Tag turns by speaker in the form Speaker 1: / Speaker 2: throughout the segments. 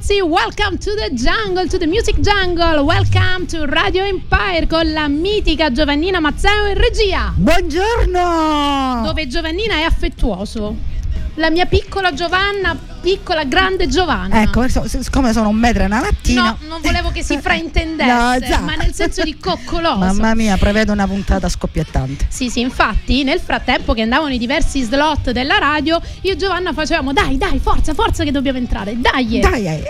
Speaker 1: Ragazzi, welcome to the jungle, to the music jungle, welcome to Radio Empire con la mitica Giovannina Mazzeo in regia.
Speaker 2: Buongiorno!
Speaker 1: Dove Giovannina è affettuoso. La mia piccola Giovanna, piccola grande Giovanna.
Speaker 2: Ecco, siccome sono un metro e una mattina.
Speaker 1: No, non volevo che si fraintendesse, no, esatto. ma nel senso di coccoloso.
Speaker 2: Mamma mia, prevedo una puntata scoppiettante.
Speaker 1: Sì, sì, infatti, nel frattempo che andavano i diversi slot della radio, io e Giovanna facevamo dai, dai, forza, forza che dobbiamo entrare. Dai,
Speaker 2: dai, dai,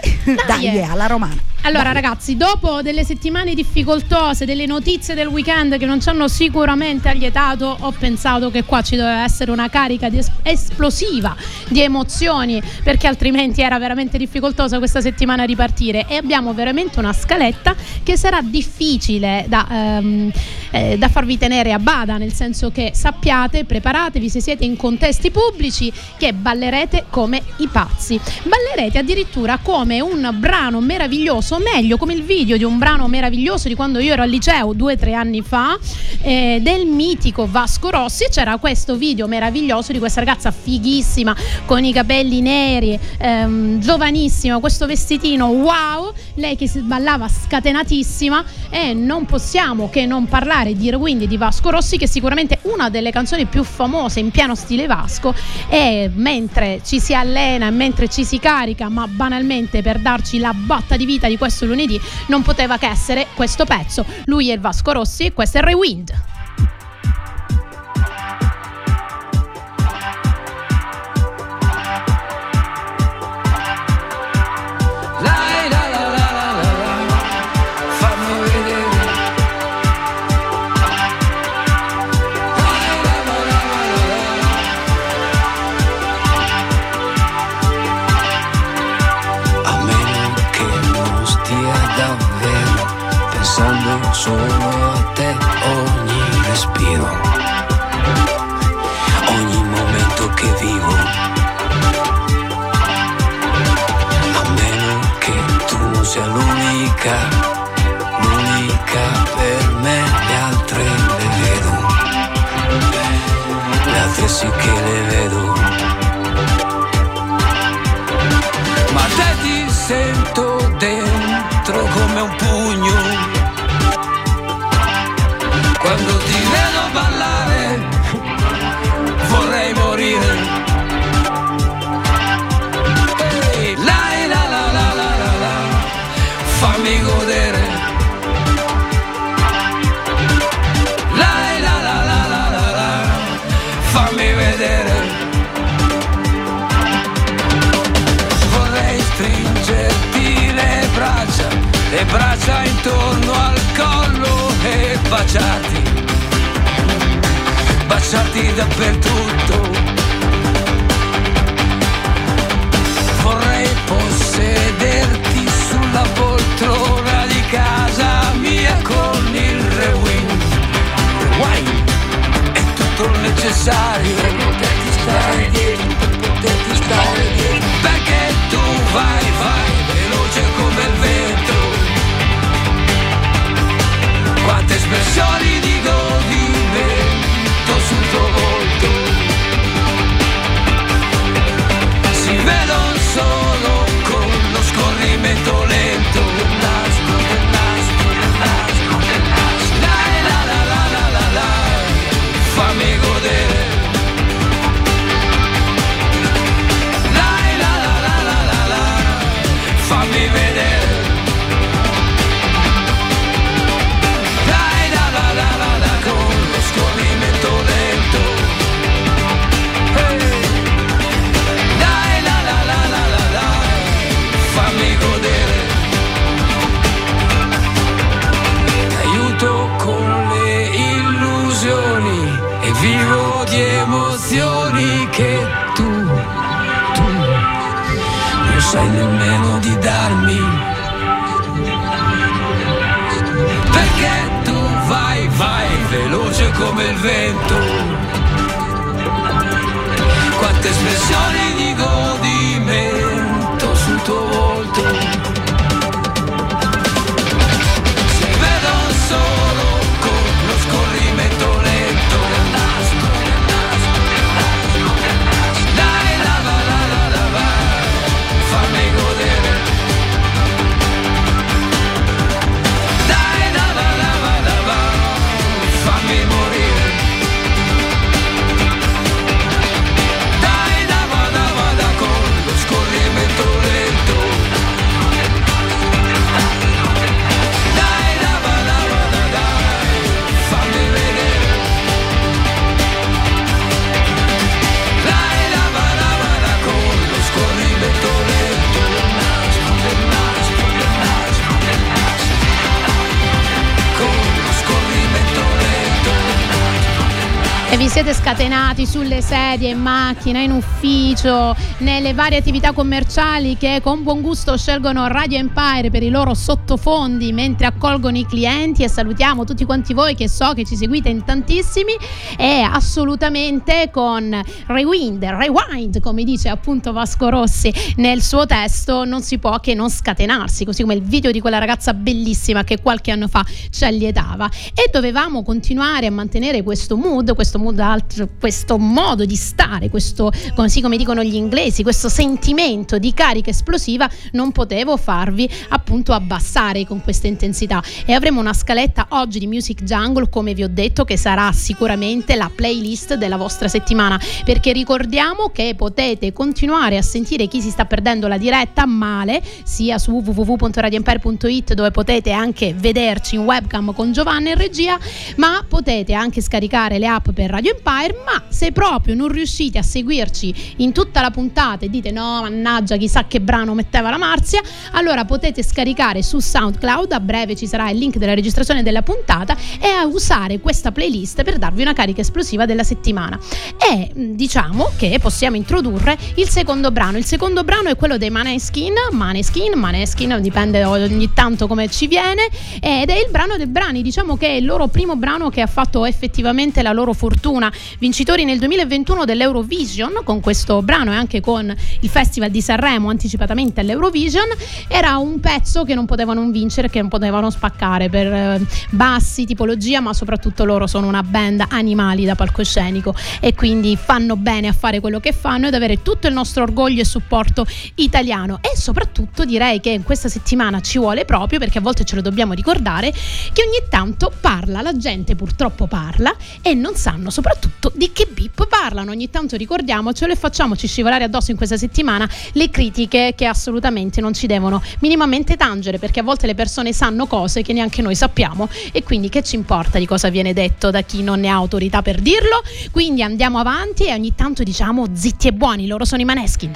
Speaker 2: dai alla romana.
Speaker 1: Allora, ragazzi, dopo delle settimane difficoltose, delle notizie del weekend che non ci hanno sicuramente allietato, ho pensato che qua ci doveva essere una carica di es- esplosiva di emozioni, perché altrimenti era veramente difficoltosa questa settimana ripartire. E abbiamo veramente una scaletta che sarà difficile da, ehm, eh, da farvi tenere a bada, nel senso che sappiate, preparatevi se siete in contesti pubblici, che ballerete come i pazzi. Ballerete addirittura come un brano meraviglioso meglio come il video di un brano meraviglioso di quando io ero al liceo due o tre anni fa, eh, del mitico Vasco Rossi. C'era questo video meraviglioso di questa ragazza fighissima con i capelli neri, ehm, giovanissima, questo vestitino wow, lei che si ballava scatenatissima e non possiamo che non parlare di quindi di Vasco Rossi che sicuramente una delle canzoni più famose in piano stile Vasco e mentre ci si allena e mentre ci si carica ma banalmente per darci la botta di vita di questo lunedì non poteva che essere questo pezzo. Lui è il Vasco Rossi e questo è Rewind.
Speaker 3: solo
Speaker 1: a te ogni respiro, ogni momento che vivo. A meno che tu non sia l'unica, l'unica per me, le altre le vedo, le altre sì che le vedo. Ma te ti sento dentro come un pugno baciati, baciati dappertutto. Vorrei possederti sulla poltrona di casa mia con il rewind. Rewind è tutto necessario per poterti stare dietro, per poterti stare dietro. espressioni di godimento sul tuo volto. Si vedono solo con lo scorrimento le
Speaker 3: siete scatenati sulle sedie, in macchina, in ufficio, nelle varie attività commerciali che con buon gusto scelgono Radio Empire per i loro sottofondi mentre accolgono i clienti e salutiamo tutti quanti voi che so che ci seguite in tantissimi e assolutamente con Rewind, Rewind come dice appunto Vasco Rossi nel suo testo non si può che non scatenarsi, così come il video di quella ragazza bellissima che qualche anno fa ci allietava. E dovevamo continuare a mantenere questo mood, questo mood altro, questo modo di stare, questo, così come dicono gli inglesi, questo sentimento di carica esplosiva, non potevo farvi appunto abbassare con questa intensità. E avremo una scaletta oggi di Music Jungle, come vi ho detto, che sarà sicuramente la playlist della vostra settimana, perché ricordiamo che potete continuare a sentire chi si sta perdendo la diretta male, sia su www.radioempire.it dove potete anche vederci in webcam con Giovanni in regia, ma potete anche scaricare le app per Radio Empire, ma se proprio non riuscite a seguirci in tutta la puntata e dite no, mannaggia, chissà che brano metteva la Marzia, allora potete scaricare su SoundCloud, a breve ci sarà il link della registrazione della puntata e a usare questa playlist per darvi una carica esplosiva della settimana. E diciamo che possiamo introdurre il secondo brano. Il secondo brano è quello dei Maneskin, Maneskin, Maneskin, dipende ogni tanto come ci viene, ed è il brano dei brani, diciamo che è il loro primo brano che ha fatto effettivamente la loro fortuna vincitori nel 2021 dell'Eurovision con questo brano e anche con il Festival di Sanremo anticipatamente all'Eurovision. Era un pezzo che non potevano vincere, che non potevano spaccare per eh, bassi, tipologia, ma soprattutto loro sono una band animali da palcoscenico e quindi fanno bene a fare quello che fanno ed avere tutto il nostro orgoglio e supporto italiano. E soprattutto direi che in questa settimana ci vuole proprio perché a volte ce lo dobbiamo ricordare che ogni tanto parla, la gente purtroppo parla e non sanno soprattutto di che bip parlano. Ogni tanto ricordiamocelo e facciamoci scivolare addosso in questa settimana le critiche che assolutamente non ci devono minimamente tangere perché a volte le persone sanno cose che neanche noi sappiamo e quindi che ci importa di cosa viene detto da chi non ne ha autorità per dirlo. Quindi andiamo avanti e ogni tanto diciamo zitti e buoni, loro sono i maneskin.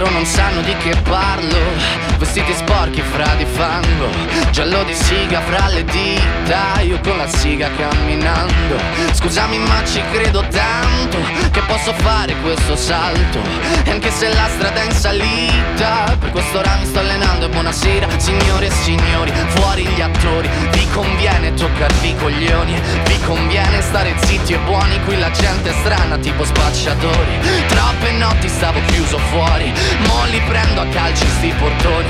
Speaker 4: Loro non sanno di che parlo Vestiti sporchi fra di fango Giallo di siga fra le dita Io con la siga camminando. Scusami ma ci credo tanto Che posso fare questo salto E anche se la strada è in salita Per quest'ora mi sto allenando E buonasera signore e signori Fuori gli attori. Vi conviene toccarvi i coglioni Vi conviene stare zitti e buoni Qui la gente è strana tipo spacciatori. Troppe notti stavo chiuso fuori Mo li prendo a calci sti portoni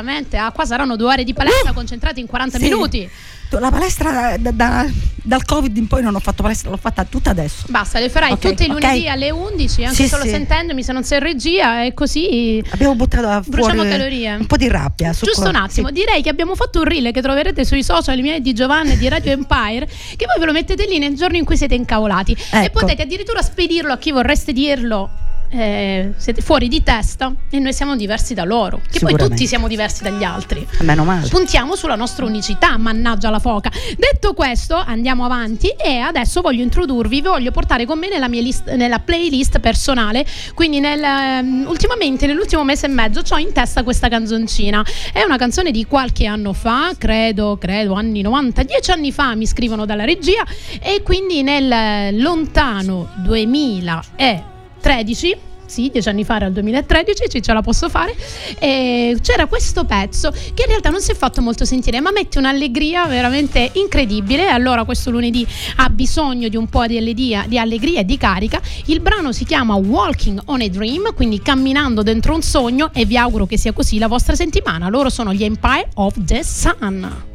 Speaker 3: veramente, ah, qua saranno due ore di palestra uh, concentrate in 40 sì. minuti
Speaker 2: la palestra da, da, dal covid in poi non ho fatto palestra l'ho fatta tutta adesso
Speaker 3: basta le farai okay, tutti i lunedì okay. alle 11 anche sì, solo sì. sentendomi se non sei in regia e così
Speaker 2: abbiamo buttato fuori calorie. un po' di rabbia
Speaker 3: giusto un attimo sì. direi che abbiamo fatto un reel che troverete sui social miei di Giovanni e di Radio Empire che voi ve lo mettete lì nel giorno in cui siete incavolati ecco. e potete addirittura spedirlo a chi vorreste dirlo eh, siete fuori di testa e noi siamo diversi da loro, che poi tutti siamo diversi dagli altri.
Speaker 2: Meno male.
Speaker 3: Puntiamo sulla nostra unicità, mannaggia la foca. Detto questo, andiamo avanti e adesso voglio introdurvi, vi voglio portare con me nella mia list, nella playlist personale, quindi nel, um, ultimamente nell'ultimo mese e mezzo ho in testa questa canzoncina. È una canzone di qualche anno fa, credo, credo anni 90, dieci anni fa mi scrivono dalla regia e quindi nel lontano 2000 e 13 sì, dieci anni fa era il 2013, ce la posso fare. E c'era questo pezzo che in realtà non si è fatto molto sentire, ma mette un'allegria veramente incredibile. Allora, questo lunedì ha bisogno di un po' di allegria, di allegria e di carica. Il brano si chiama Walking on a Dream, quindi camminando dentro un sogno, e vi auguro che sia così la vostra settimana. Loro sono gli Empire of the Sun.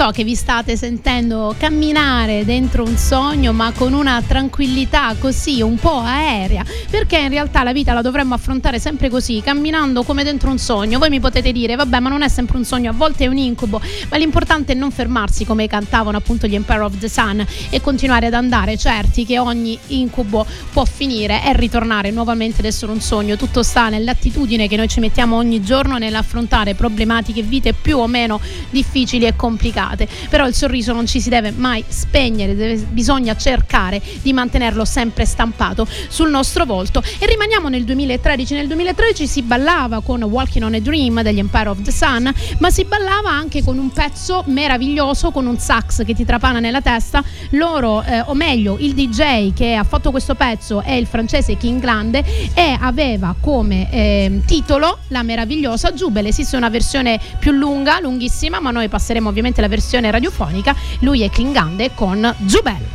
Speaker 3: So che vi state sentendo camminare dentro un sogno, ma con una tranquillità così un po' aerea, perché in realtà la vita la dovremmo affrontare sempre così, camminando come dentro un sogno. Voi mi potete dire, vabbè, ma non è sempre un sogno, a volte è un incubo, ma l'importante è non fermarsi come cantavano appunto gli Empire of the Sun e continuare ad andare certi che ogni incubo può finire e ritornare nuovamente ad essere un sogno. Tutto sta nell'attitudine che noi ci mettiamo ogni giorno nell'affrontare problematiche, vite più o meno difficili e complicate limitate, però il sorriso non ci si deve mai spegnere, deve, bisogna cercare di mantenerlo sempre stampato sul nostro volto. E rimaniamo nel 2013, nel 2013 si ballava con Walking on a Dream degli Empire of the Sun, ma si ballava anche con un pezzo meraviglioso con un sax che ti trapana nella testa, loro eh, o meglio il DJ che ha fatto questo pezzo è il francese King Grande e aveva come eh, titolo la meravigliosa Jubel, esiste una versione più lunga, lunghissima, ma noi passeremo ovviamente la versione radiofonica, lui è King Grande con Jubel.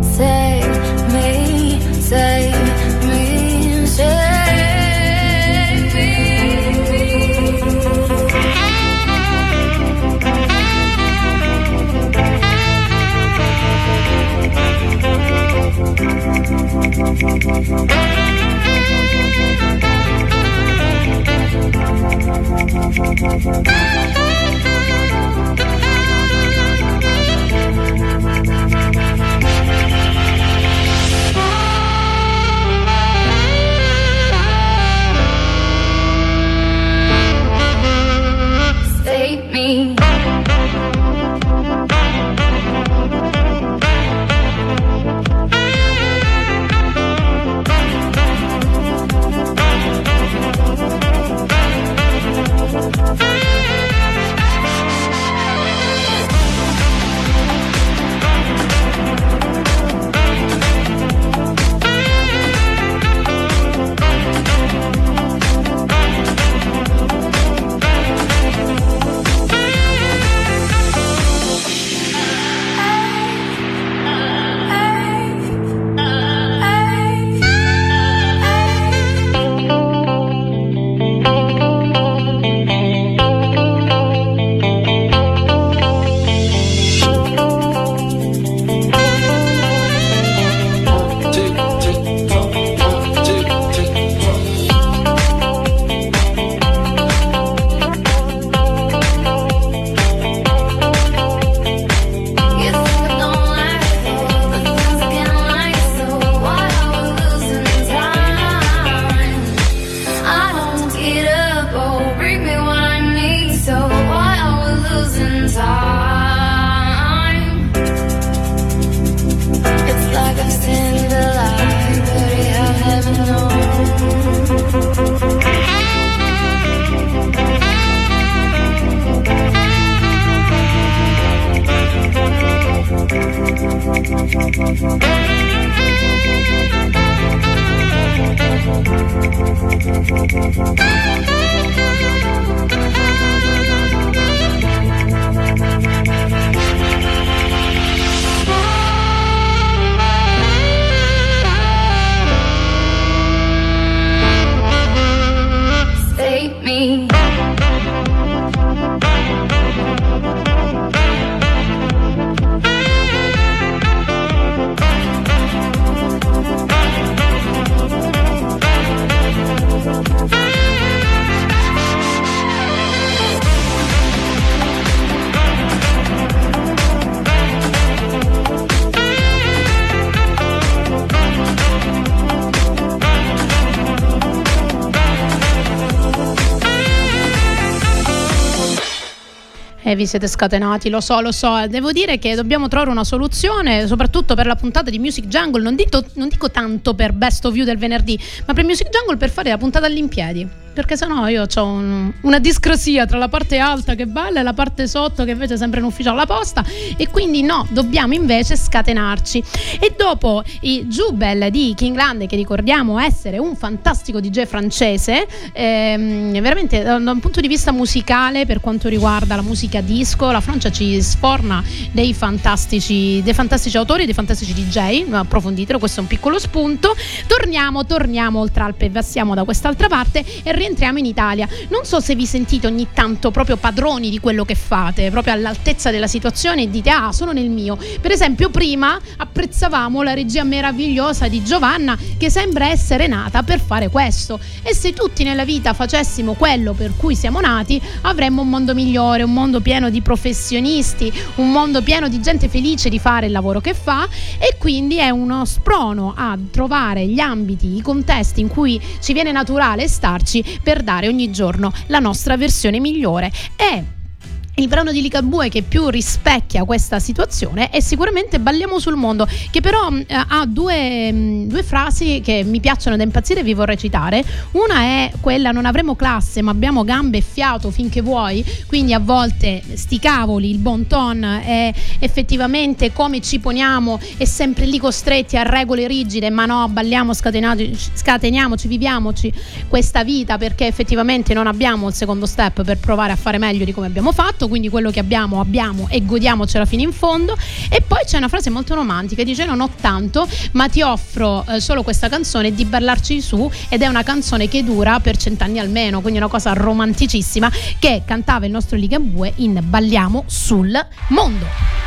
Speaker 5: Save me, save
Speaker 3: E vi siete scatenati, lo so, lo so. Devo dire che dobbiamo trovare una soluzione, soprattutto per la puntata di Music Jungle. Non, dito- non dico tanto per Best of You del venerdì, ma per Music Jungle per fare la puntata all'impiedi. Perché sennò io ho un- una discrasia tra la parte alta che balla e la parte sotto che invece è sempre in ufficio alla posta. E quindi no, dobbiamo invece scatenarci. E dopo i Jubel di King Land, che ricordiamo essere un fantastico DJ francese, ehm, veramente da un punto di vista musicale, per quanto riguarda la musica disco, la Francia ci sforna dei fantastici, dei fantastici autori, dei fantastici DJ. Approfonditelo, questo è un piccolo spunto. Torniamo, torniamo oltre Alpe passiamo da quest'altra parte e rientriamo in Italia. Non so se vi sentite ogni tanto proprio padroni di quello che fate, proprio all'altezza della situazione e dite ah, sono nel mio. Per esempio, prima apprezzavamo la regia meravigliosa di Giovanna che sembra essere nata per fare questo. E se tutti nella vita facessimo quello per cui siamo nati, avremmo un mondo migliore, un mondo pieno di professionisti, un mondo pieno di gente felice di fare il lavoro che fa e quindi è uno sprono a trovare gli ambiti, i contesti in cui ci viene naturale starci
Speaker 1: per dare ogni giorno la nostra versione migliore. E il brano di Ligabue che più rispecchia questa situazione è sicuramente Balliamo sul mondo, che però mh, ha due, mh, due frasi che mi piacciono da impazzire e vi vorrei citare. Una è quella non avremo classe ma abbiamo gambe e fiato finché vuoi, quindi a volte sti cavoli, il bon ton è effettivamente come ci poniamo è sempre lì costretti a regole rigide, ma no, balliamo, scateniamoci, viviamoci questa vita perché effettivamente non abbiamo il secondo step per provare a fare meglio di come abbiamo fatto, quindi quello che abbiamo abbiamo e godiamocela fino in fondo. E poi c'è una frase molto romantica, dice non ho tanto, ma ti offro eh, solo questa canzone di ballarci su ed è una canzone che dura per cent'anni almeno, quindi una cosa romanticissima che cantava il nostro Ligabue in Balliamo sul mondo.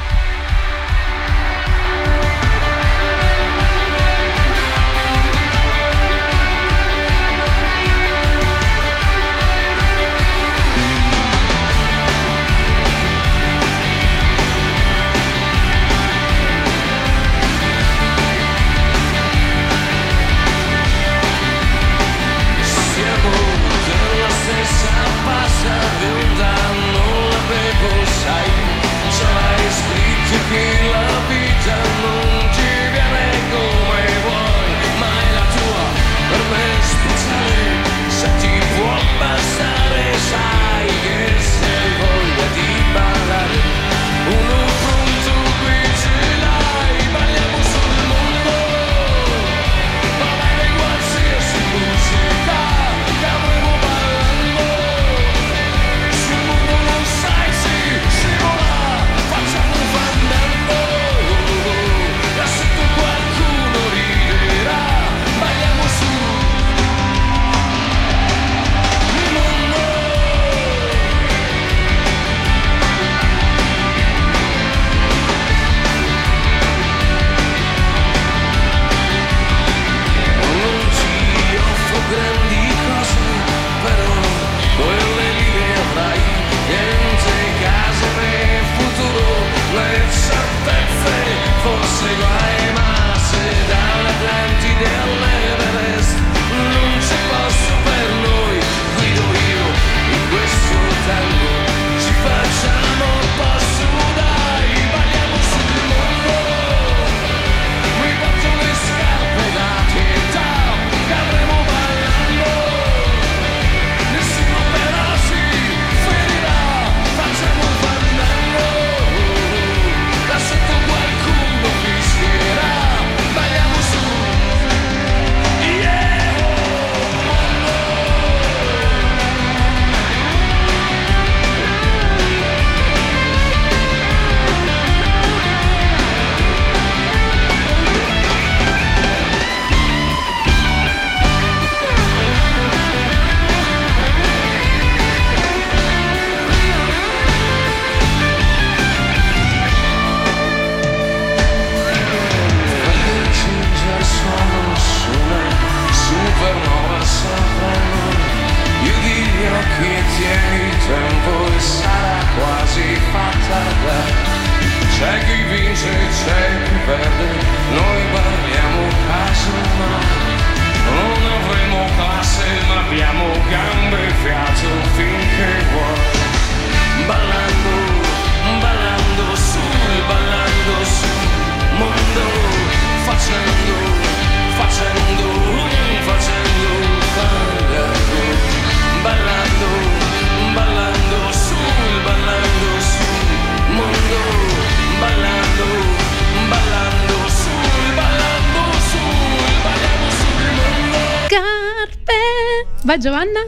Speaker 1: Vai Giovanna?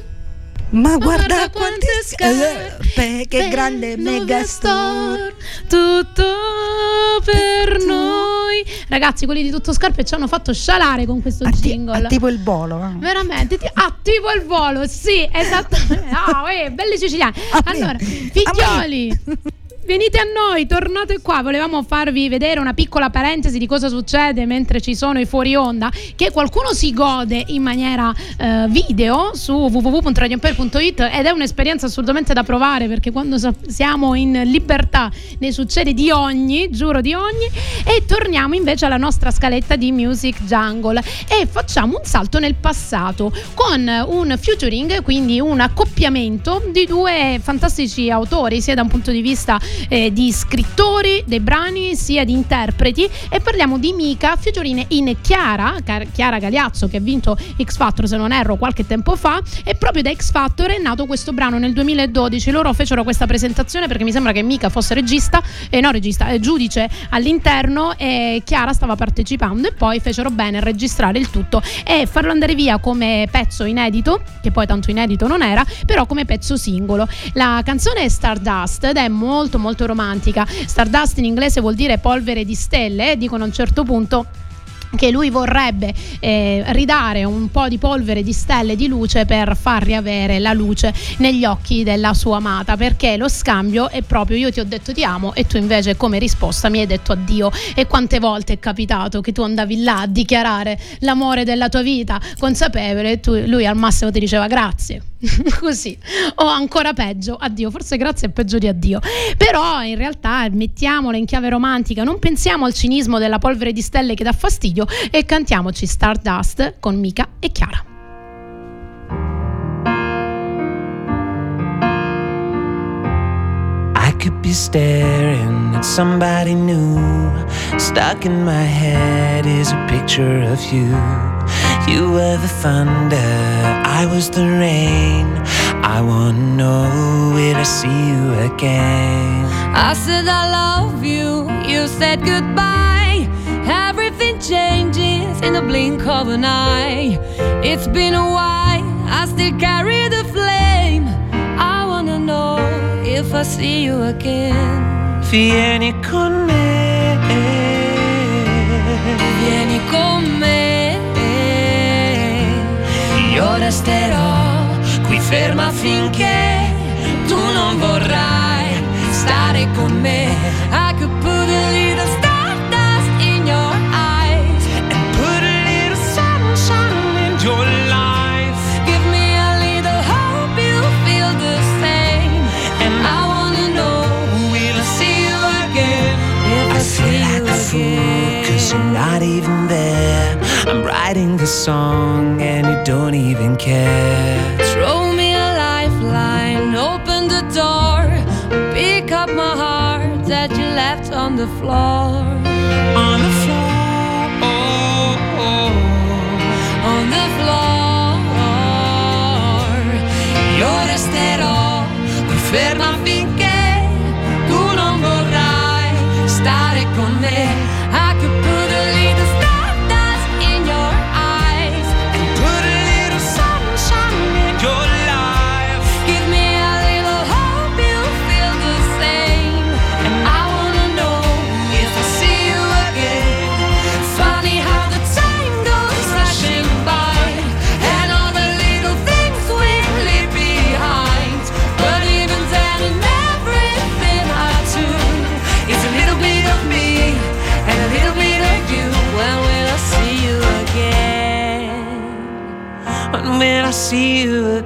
Speaker 2: Ma guarda,
Speaker 1: Guarda
Speaker 2: quante scarpe, che grande megastore.
Speaker 1: Tutto per noi. Ragazzi, quelli di Tutto Scarpe ci hanno fatto scialare con questo
Speaker 2: ti-
Speaker 1: jingle.
Speaker 2: ha tipo il volo. eh.
Speaker 1: Veramente, ti- ah, tipo il volo, sì, esattamente. Ah, eh, belli siciliani.
Speaker 2: A.
Speaker 1: Allora,
Speaker 2: A
Speaker 1: figlioli,
Speaker 3: venite a noi, tornate qua. Volevamo farvi vedere una piccola parentesi di cosa succede mentre ci sono i fuori onda, che qualcuno si gode in maniera eh, video su www.radioampere.it ed è un'esperienza assolutamente da provare perché quando siamo in libertà ne succede di ogni, giuro di ogni. E torniamo invece alla nostra scaletta di Music Jungle e facciamo un salto nel passato con un featuring, quindi un accoppiamento di due fantastici autori, sia da un punto di vista eh, di scrittori dei brani, sia di interpreti. E parliamo di Mika featuring in Chiara, Car- Chiara Galiazzo, che ha vinto X Factor, se non erro, qualche tempo fa. E proprio da X Factor è nato questo brano nel 2012. Loro fecero questa presentazione perché mi sembra che Mika fosse regista, eh, no regista, eh, giudice all'interno e Chiara stava partecipando e poi fecero bene a registrare il tutto e farlo andare via come pezzo inedito, che poi tanto inedito non era, però come pezzo singolo. La canzone è Stardust ed è molto molto romantica. Stardust in inglese vuol dire polvere di stelle, e dicono a un certo punto che lui vorrebbe eh, ridare un po' di polvere di stelle di luce per far riavere la luce negli occhi della sua amata perché lo scambio è proprio io ti ho detto ti amo e tu invece come risposta mi hai detto addio e quante volte è capitato che tu andavi là a dichiarare l'amore della tua vita consapevole e tu, lui al massimo ti diceva grazie così o ancora peggio addio forse grazie è peggio di addio però in realtà mettiamola in chiave romantica non pensiamo al cinismo della polvere di stelle che dà fastidio e cantiamoci Stardust con Mika e Chiara
Speaker 6: I could be staring at somebody new. Stuck in my head is a picture of you. You were the thunder, I was the rain. I wanna know will I see you again?
Speaker 7: I said I love you, you said goodbye. Everything changes in the blink of an eye. It's been a while, I still carry the flame. I wanna know if I see you again.
Speaker 6: Vieni con me.
Speaker 7: Vieni con me.
Speaker 6: Io resterò qui ferma finché
Speaker 7: Tu non vorrai stare con me. I could put a little stardust in your eyes.
Speaker 6: and put a little sunshine in your life.
Speaker 7: Give me a little hope you feel the same.
Speaker 6: And
Speaker 7: I wanna know
Speaker 6: will see you again.
Speaker 7: if I,
Speaker 6: I
Speaker 7: see
Speaker 6: feel
Speaker 7: you
Speaker 6: like a fool cause you're
Speaker 7: again.
Speaker 6: not even there. I'm writing the song and you don't even care.
Speaker 7: Throw me a lifeline, open the door, pick up my heart that you left on the floor.
Speaker 6: On the floor. Oh, oh.
Speaker 7: On the floor. Io resterò qui ferma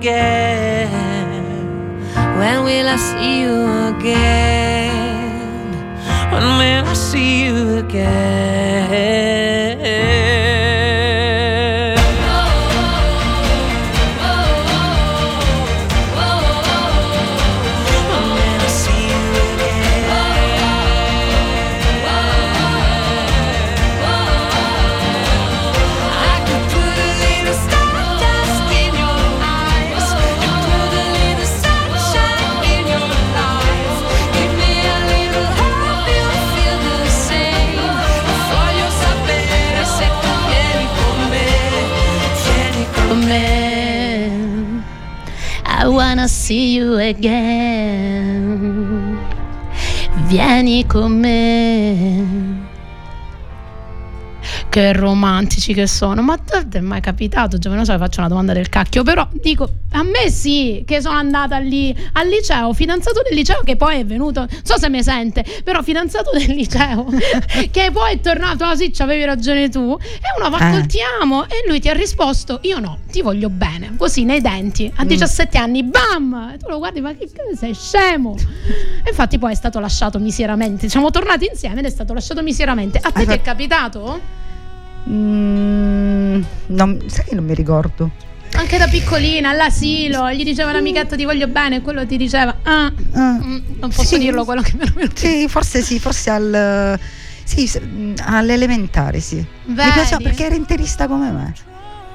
Speaker 7: again? When will I see you again?
Speaker 6: When will I see you again?
Speaker 3: See you again. Vieni con me. Che romantici che sono, ma a è mai capitato? Già, non so, faccio una domanda del cacchio, però dico, a me sì, che sono andata lì al liceo, fidanzato del liceo che poi è venuto, non so se mi sente, però fidanzato del liceo che poi è tornato, ah sì, avevi ragione tu, e uno ha fatto
Speaker 2: Eh.
Speaker 3: e lui ti ha risposto, io no, ti voglio bene, così nei denti, a 17 anni, bam! E tu lo guardi, ma che cosa sei scemo? E infatti poi è stato lasciato miseramente, siamo tornati insieme ed è stato lasciato miseramente. A te ti è capitato?
Speaker 2: Mm, non- sai che non mi ricordo.
Speaker 3: Anche da piccolina, all'asilo, gli diceva l'amichetto ti voglio bene e quello ti diceva ah,
Speaker 2: Ah.
Speaker 3: mm, non posso
Speaker 2: Sì.
Speaker 3: dirlo quello che mi venuto.
Speaker 2: Sì, forse sì, forse al. Sì, mm, all'elementare, sì. Mi
Speaker 3: Vedi?
Speaker 2: piaceva perché era interista come me.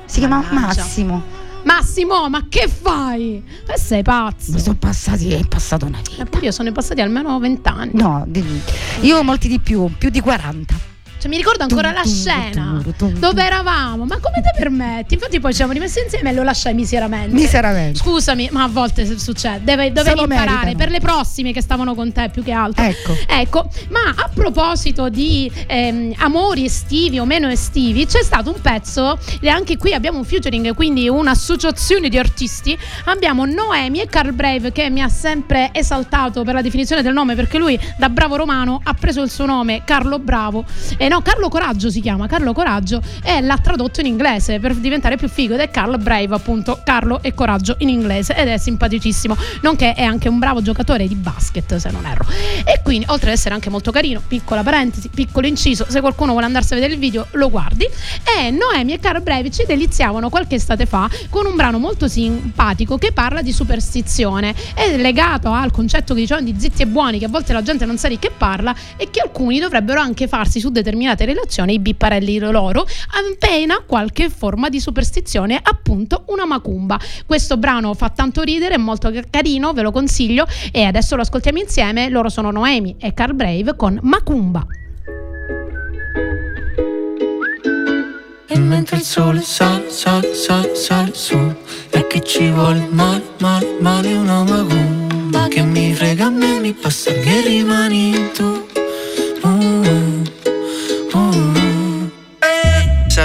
Speaker 2: Si chiamava. Massimo.
Speaker 3: Massimo, ma che fai? Ma sei pazzo.
Speaker 2: Mi sono passati, è passata una vita.
Speaker 3: Eppure io sono passati almeno vent'anni.
Speaker 2: No, di- io molti di più, più di 40.
Speaker 3: Cioè, mi ricordo ancora la scena dove eravamo. Ma come ti permetti? Infatti, poi ci siamo rimessi insieme e lo lasciai miseramente.
Speaker 2: Miseramente.
Speaker 3: Scusami, ma a volte succede. Deve- dovevi imparare
Speaker 2: meritano.
Speaker 3: per le prossime che stavano con te più che altro.
Speaker 2: Ecco.
Speaker 3: Ecco, ma a proposito di ehm, amori estivi o meno estivi, c'è stato un pezzo, e anche qui abbiamo un featuring, quindi un'associazione di artisti. Abbiamo Noemi e Carl Brave che mi ha sempre esaltato per la definizione del nome, perché lui da bravo romano ha preso il suo nome Carlo Bravo. Eh, no, Carlo Coraggio si chiama, Carlo Coraggio, e l'ha tradotto in inglese per diventare più figo ed è Carl Brave, appunto, Carlo e Coraggio in inglese ed è simpaticissimo, nonché è anche un bravo giocatore di basket, se non erro. E quindi, oltre ad essere anche molto carino, piccola parentesi, piccolo inciso, se qualcuno vuole andarsi a vedere il video, lo guardi. E Noemi e Carl Brave ci deliziavano qualche estate fa con un brano molto simpatico che parla di superstizione. È legato al concetto che dicevano di zitti e buoni, che a volte la gente non sa di che parla e che alcuni dovrebbero anche farsi su determinate relazioni i bipparelli loro, appena qualche forma di superstizione, appunto una macumba. Questo brano fa tanto ridere, è molto carino, ve lo consiglio e adesso lo ascoltiamo insieme. Loro sono Noemi e Carl Brave con Macumba.
Speaker 8: E mentre il sole sale, sale, sale, sale su E che ci vuole male, male, male una macumba Che mi frega a me, mi passa che rimani tu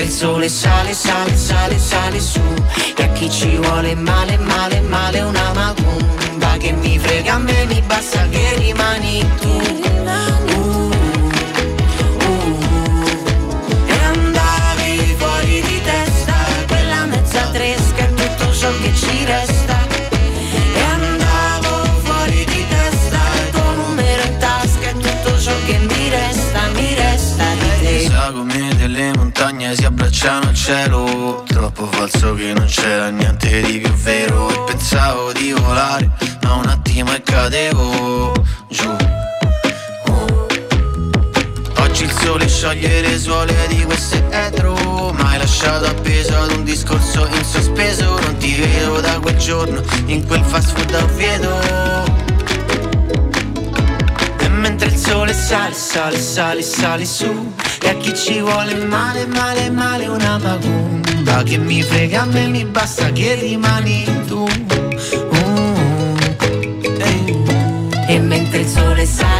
Speaker 9: Oh,
Speaker 10: E mentre il sole sale, sale, sale, sale su. E a chi ci vuole male, male, male una macumba. Che mi frega a me, mi basta che rimani tu.
Speaker 9: Montagne si abbracciano al cielo. Troppo falso che non c'era niente di più vero. E pensavo di volare ma un attimo e cadevo giù. Oggi il sole scioglie le suole di queste etro. Ma lasciato appeso ad un discorso in sospeso. Non ti vedo da quel giorno in quel fast food a Oviedo mentre il sole sale, sale, sale, sale su E a chi ci vuole male, male, male una macumba Che mi frega a me, mi basta che rimani tu Uh, ehi.
Speaker 10: E mentre il sole sale,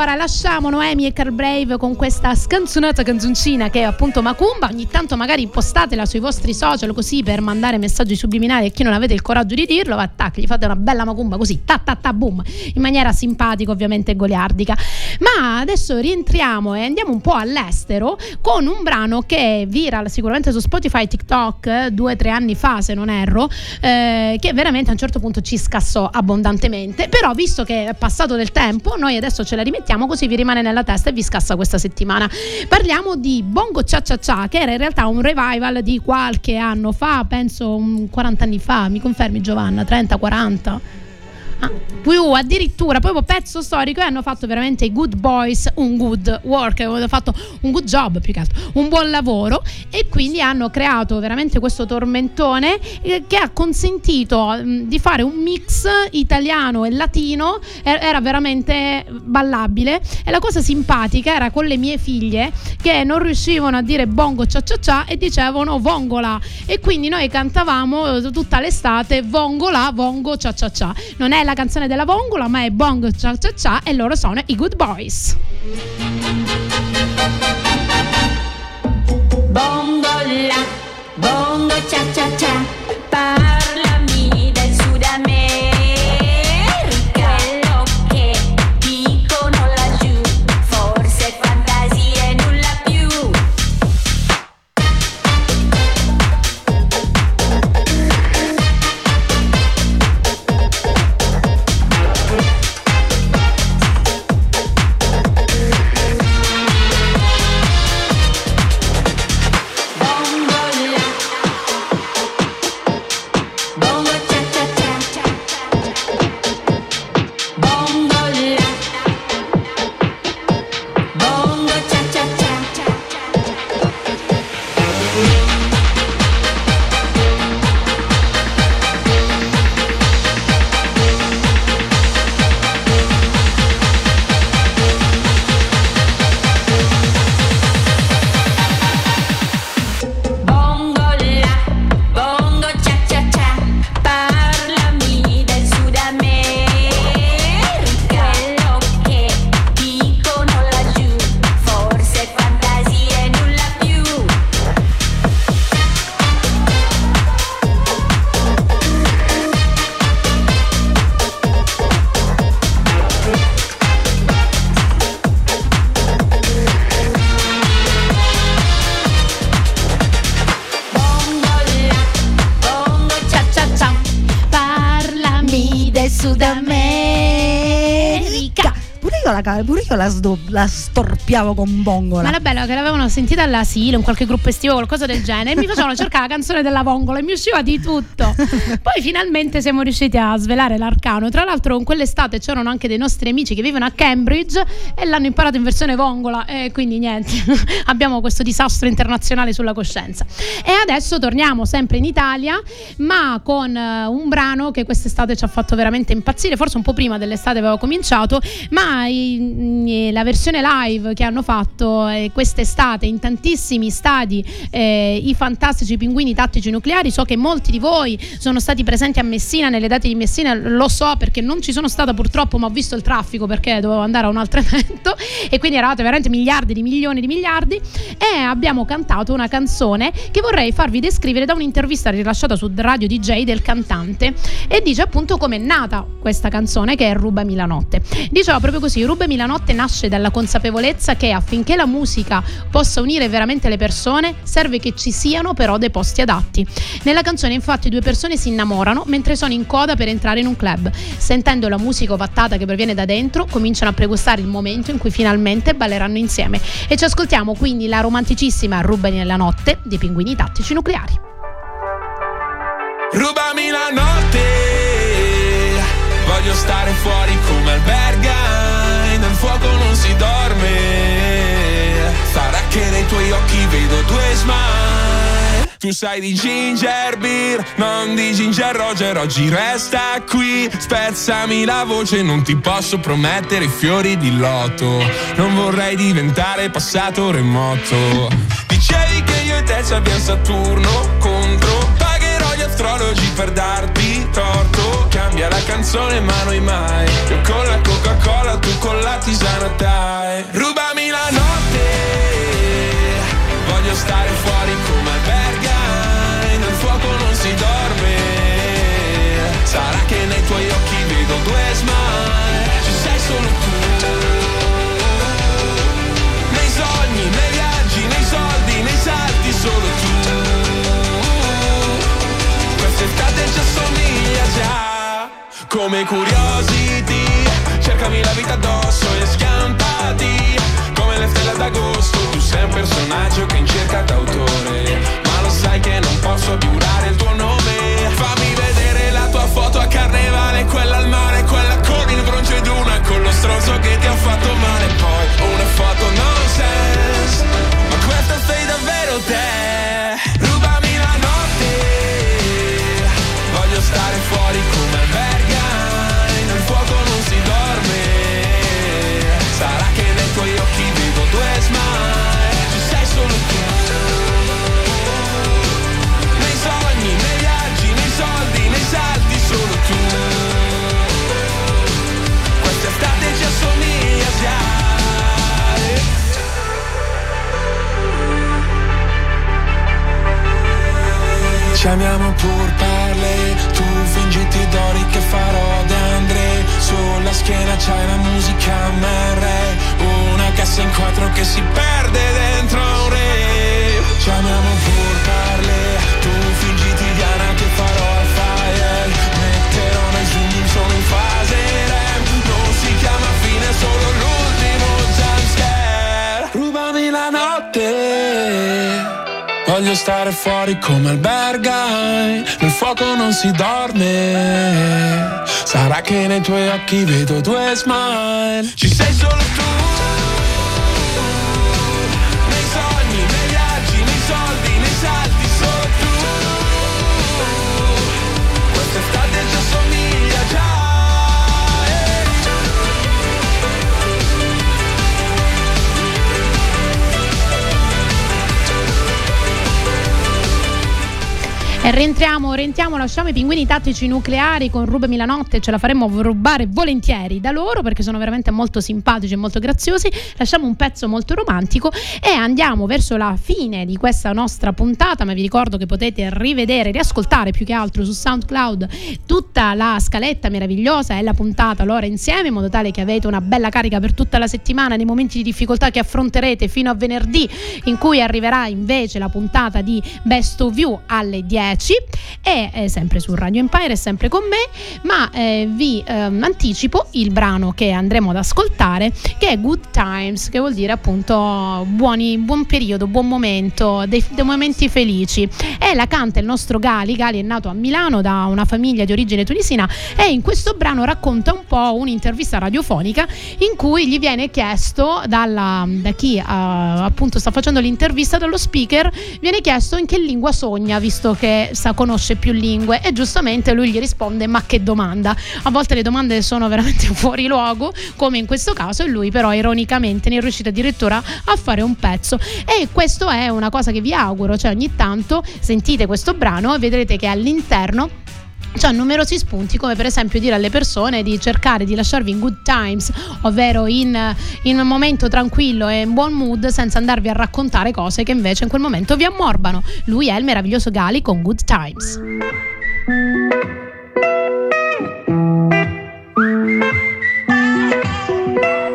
Speaker 3: allora lasciamo Noemi e Carl Brave con questa scanzonata canzoncina che è appunto Macumba. Ogni tanto magari postatela sui vostri social così per mandare messaggi subliminali a chi non avete il coraggio di dirlo. Va, tac, gli fate una bella Macumba così, ta ta ta boom, in maniera simpatica ovviamente e goliardica. Ma adesso rientriamo e andiamo un po' all'estero con un brano che è viral sicuramente su Spotify, TikTok eh, due o tre anni fa se non erro, eh, che veramente a un certo punto ci scassò abbondantemente. Però visto che è passato del tempo, noi adesso ce la rimettiamo così vi rimane nella testa e vi scassa questa settimana. Parliamo di Bongo Cia Cia Cia, che era in realtà un revival di qualche anno fa, penso un 40 anni fa, mi confermi Giovanna, 30, 40? Ah, più addirittura proprio pezzo storico e hanno fatto veramente i good boys un good work hanno fatto un good job più che altro un buon lavoro e quindi hanno creato veramente questo tormentone eh, che ha consentito mh, di fare un mix italiano e latino E- era veramente ballabile e la cosa simpatica era con le mie figlie che non riuscivano a dire bongo cia cia cia e dicevano vongola e quindi noi cantavamo tutta l'estate vongola vongo cia cia cia. Non è la canzone della vongola ma è bongo cia cia cia e loro sono i good boys.
Speaker 7: Bongo la, bongo cha
Speaker 2: las, do, las storpiavo con bongola.
Speaker 3: Ma la bella che l'avevano sentita all'asilo, in qualche gruppo estivo, qualcosa del genere, e mi facevano cercare la canzone della vongola e mi usciva di tutto. Poi finalmente siamo riusciti a svelare l'arcano. Tra l'altro, in quell'estate c'erano anche dei nostri amici che vivono a Cambridge e l'hanno imparato in versione vongola. E quindi niente, abbiamo questo disastro internazionale sulla coscienza. E adesso torniamo sempre in Italia, ma con eh, un brano che quest'estate ci ha fatto veramente impazzire. Forse un po' prima dell'estate aveva cominciato, ma la versione live che hanno fatto eh, quest'estate in tantissimi stadi eh, i fantastici pinguini tattici nucleari. So che molti di voi sono stati presenti a Messina nelle date di Messina. Lo so perché non ci sono stata purtroppo ma ho visto il traffico perché dovevo andare a un altro evento. E quindi eravate veramente miliardi di milioni di miliardi. E abbiamo cantato una canzone che vorrei farvi descrivere da un'intervista rilasciata su Radio DJ del cantante. E dice appunto come è nata questa canzone che è Rubami la notte diceva proprio così Rubami la notte nasce dalla consapevolezza che affinché la musica possa unire veramente le persone serve che ci siano però dei posti adatti. Nella canzone infatti due persone si innamorano mentre sono in coda per entrare in un club. Sentendo la musica ovattata che proviene da dentro cominciano a pregustare il momento in cui finalmente balleranno insieme. E ci ascoltiamo quindi la romanticissima Rubami la notte dei pinguini tattici nucleari.
Speaker 11: Rubami la notte Voglio stare fuori come albergai, nel fuoco non si dorme. Sarà che nei tuoi occhi vedo due smile. Tu sai di ginger beer, non di ginger roger, oggi resta qui. Spezzami la voce, non ti posso promettere fiori di loto. Non vorrei diventare passato remoto. Dicevi che io e te ci abbiamo Saturno contro. Astrologi per darti torto. Cambia la canzone ma noi mai. Io con la Coca-Cola, tu con la tisana dai. Rubami la notte. Voglio stare fuori come albergai. Nel fuoco non si dorme. Sarà che nei tuoi occhi vedo due smile. Ci sei solo già. Come curiosity, cercami la vita addosso e schiantati. Come le stelle d'agosto, tu sei un personaggio che in cerca d'autore. Ma lo sai che non posso giurare il tuo nome. Fammi vedere la tua foto a carnevale, quella al mare, quella con il bronzo ed una con lo stronzo che ti ha fatto male. Poi una foto nonsense, ma questa sei davvero te. Ci amiamo pur parle, tu fingiti d'ori che farò d'Andre Sulla schiena c'hai la musica MR Una cassa in quattro che si perde dentro un re. Ci amiamo pur parle, tu fingiti Diana che farò al fire. Metterò nei zoom solo in fase REM. Non si chiama fine, solo l'ultimo jumpscare. Rubami la notte Voglio stare fuori come albergai, nel fuoco non si dorme. Sarà che nei tuoi occhi vedo due smile. Ci sei solo tu.
Speaker 3: Rientriamo, rientriamo, lasciamo i pinguini tattici nucleari con Rubemi la notte, ce la faremmo rubare volentieri da loro perché sono veramente molto simpatici e molto graziosi. Lasciamo un pezzo molto romantico e andiamo verso la fine di questa nostra puntata, ma vi ricordo che potete rivedere, riascoltare più che altro su SoundCloud tutta la scaletta meravigliosa e la puntata loro insieme in modo tale che avete una bella carica per tutta la settimana nei momenti di difficoltà che affronterete fino a venerdì in cui arriverà invece la puntata di Best of You alle 10 e eh, sempre su Radio Empire e sempre con me ma eh, vi ehm, anticipo il brano che andremo ad ascoltare che è Good Times che vuol dire appunto buoni, buon periodo buon momento dei, dei momenti felici. E la canta il nostro Gali Gali è nato a Milano da una famiglia di origine tunisina e in questo brano racconta un po' un'intervista radiofonica in cui gli viene chiesto dalla, da chi eh, appunto sta facendo l'intervista dallo speaker viene chiesto in che lingua sogna visto che sa conosce più lingue e giustamente lui gli risponde ma che domanda? A volte le domande sono veramente fuori luogo come in questo caso e lui però ironicamente ne è riuscito addirittura a fare un pezzo. E questo è una cosa che vi auguro cioè ogni tanto sentite questo brano e vedrete che all'interno c'ha numerosi spunti come per esempio dire alle persone di cercare di lasciarvi in good times ovvero in, in un momento tranquillo e in buon mood senza andarvi a raccontare cose che invece in quel momento vi ammorbano lui è il meraviglioso Gali con good times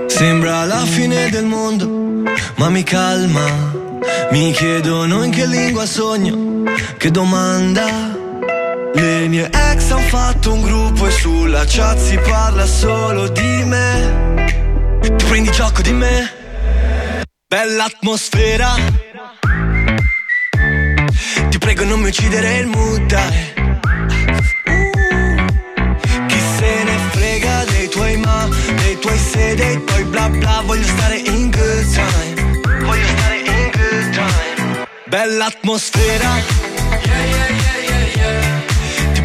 Speaker 12: Sembra la fine del mondo, ma mi calma. Mi chiedono in che lingua sogno, che domanda. Le mie ex han fatto un gruppo e sulla chat si parla solo di me. Tu prendi gioco di me. Bella atmosfera. Ti prego non mi uccidere il mood dai. Uh. Chi se ne frega dei tuoi ma Dei tuoi se, dei tuoi bla bla. Voglio stare in good time. Voglio stare in good time. Bella atmosfera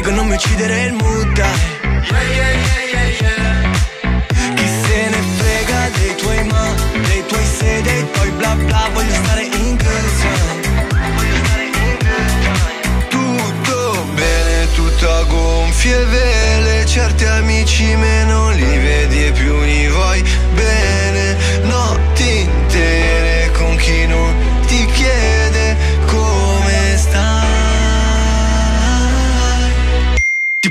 Speaker 12: prego non mi uccidere il dai Yeah yeah yeah chi se ne frega dei tuoi ma, dei tuoi se, dei tuoi bla bla Voglio stare in time Tutto bene, tutto a gonfie vele Certi amici meno li vedi e più li vuoi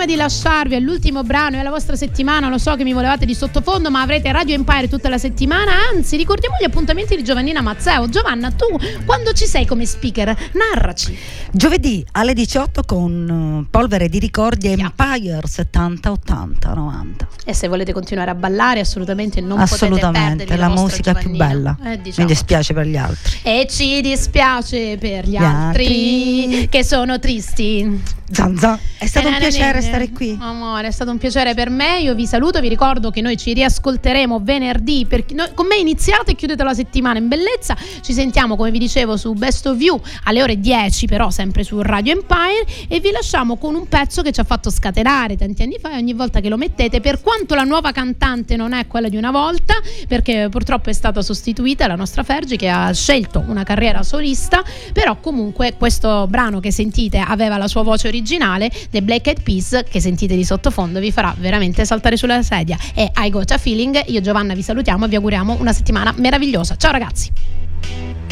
Speaker 3: prima di lasciarvi all'ultimo brano e alla vostra settimana, lo so che mi volevate di sottofondo, ma avrete Radio Empire tutta la settimana. Anzi, ricordiamo gli appuntamenti di Giovannina Mazzeo. Giovanna, tu quando ci sei come speaker, narraci.
Speaker 2: Giovedì alle 18 con eh, Polvere di Ricordi Empire 70, 80, 90.
Speaker 3: E se volete continuare a ballare, assolutamente non potete
Speaker 2: Assolutamente,
Speaker 3: perdervi
Speaker 2: la musica più bella.
Speaker 3: Eh,
Speaker 2: Mi
Speaker 3: diciamo.
Speaker 2: dispiace per gli altri.
Speaker 3: E ci dispiace per gli,
Speaker 2: Gli
Speaker 3: altri,
Speaker 2: altri.
Speaker 3: che sono tristi.
Speaker 2: Zan zan. È stato un piacere stare qui.
Speaker 3: Amore, è stato un piacere per me. Io vi saluto, vi ricordo che noi ci riascolteremo venerdì. perché noi- con me iniziate e chiudete la settimana in bellezza. Ci sentiamo, come vi dicevo, su Best of You alle ore 10, però sempre su Radio Empire. E vi lasciamo con un pezzo che ci ha fatto scatenare tanti anni fa. E ogni volta che lo mettete, per quanto la nuova cantante non è quella di una volta, perché purtroppo è stata sostituita la nostra Fergi che ha scelto una carriera solista. Però comunque questo brano che sentite aveva la sua voce originale, The Black Eyed Peas, che sentite di sottofondo, vi farà veramente saltare sulla sedia. E I Got a Feeling, io e Giovanna vi salutiamo e vi auguriamo una settimana meravigliosa. Ciao ragazzi!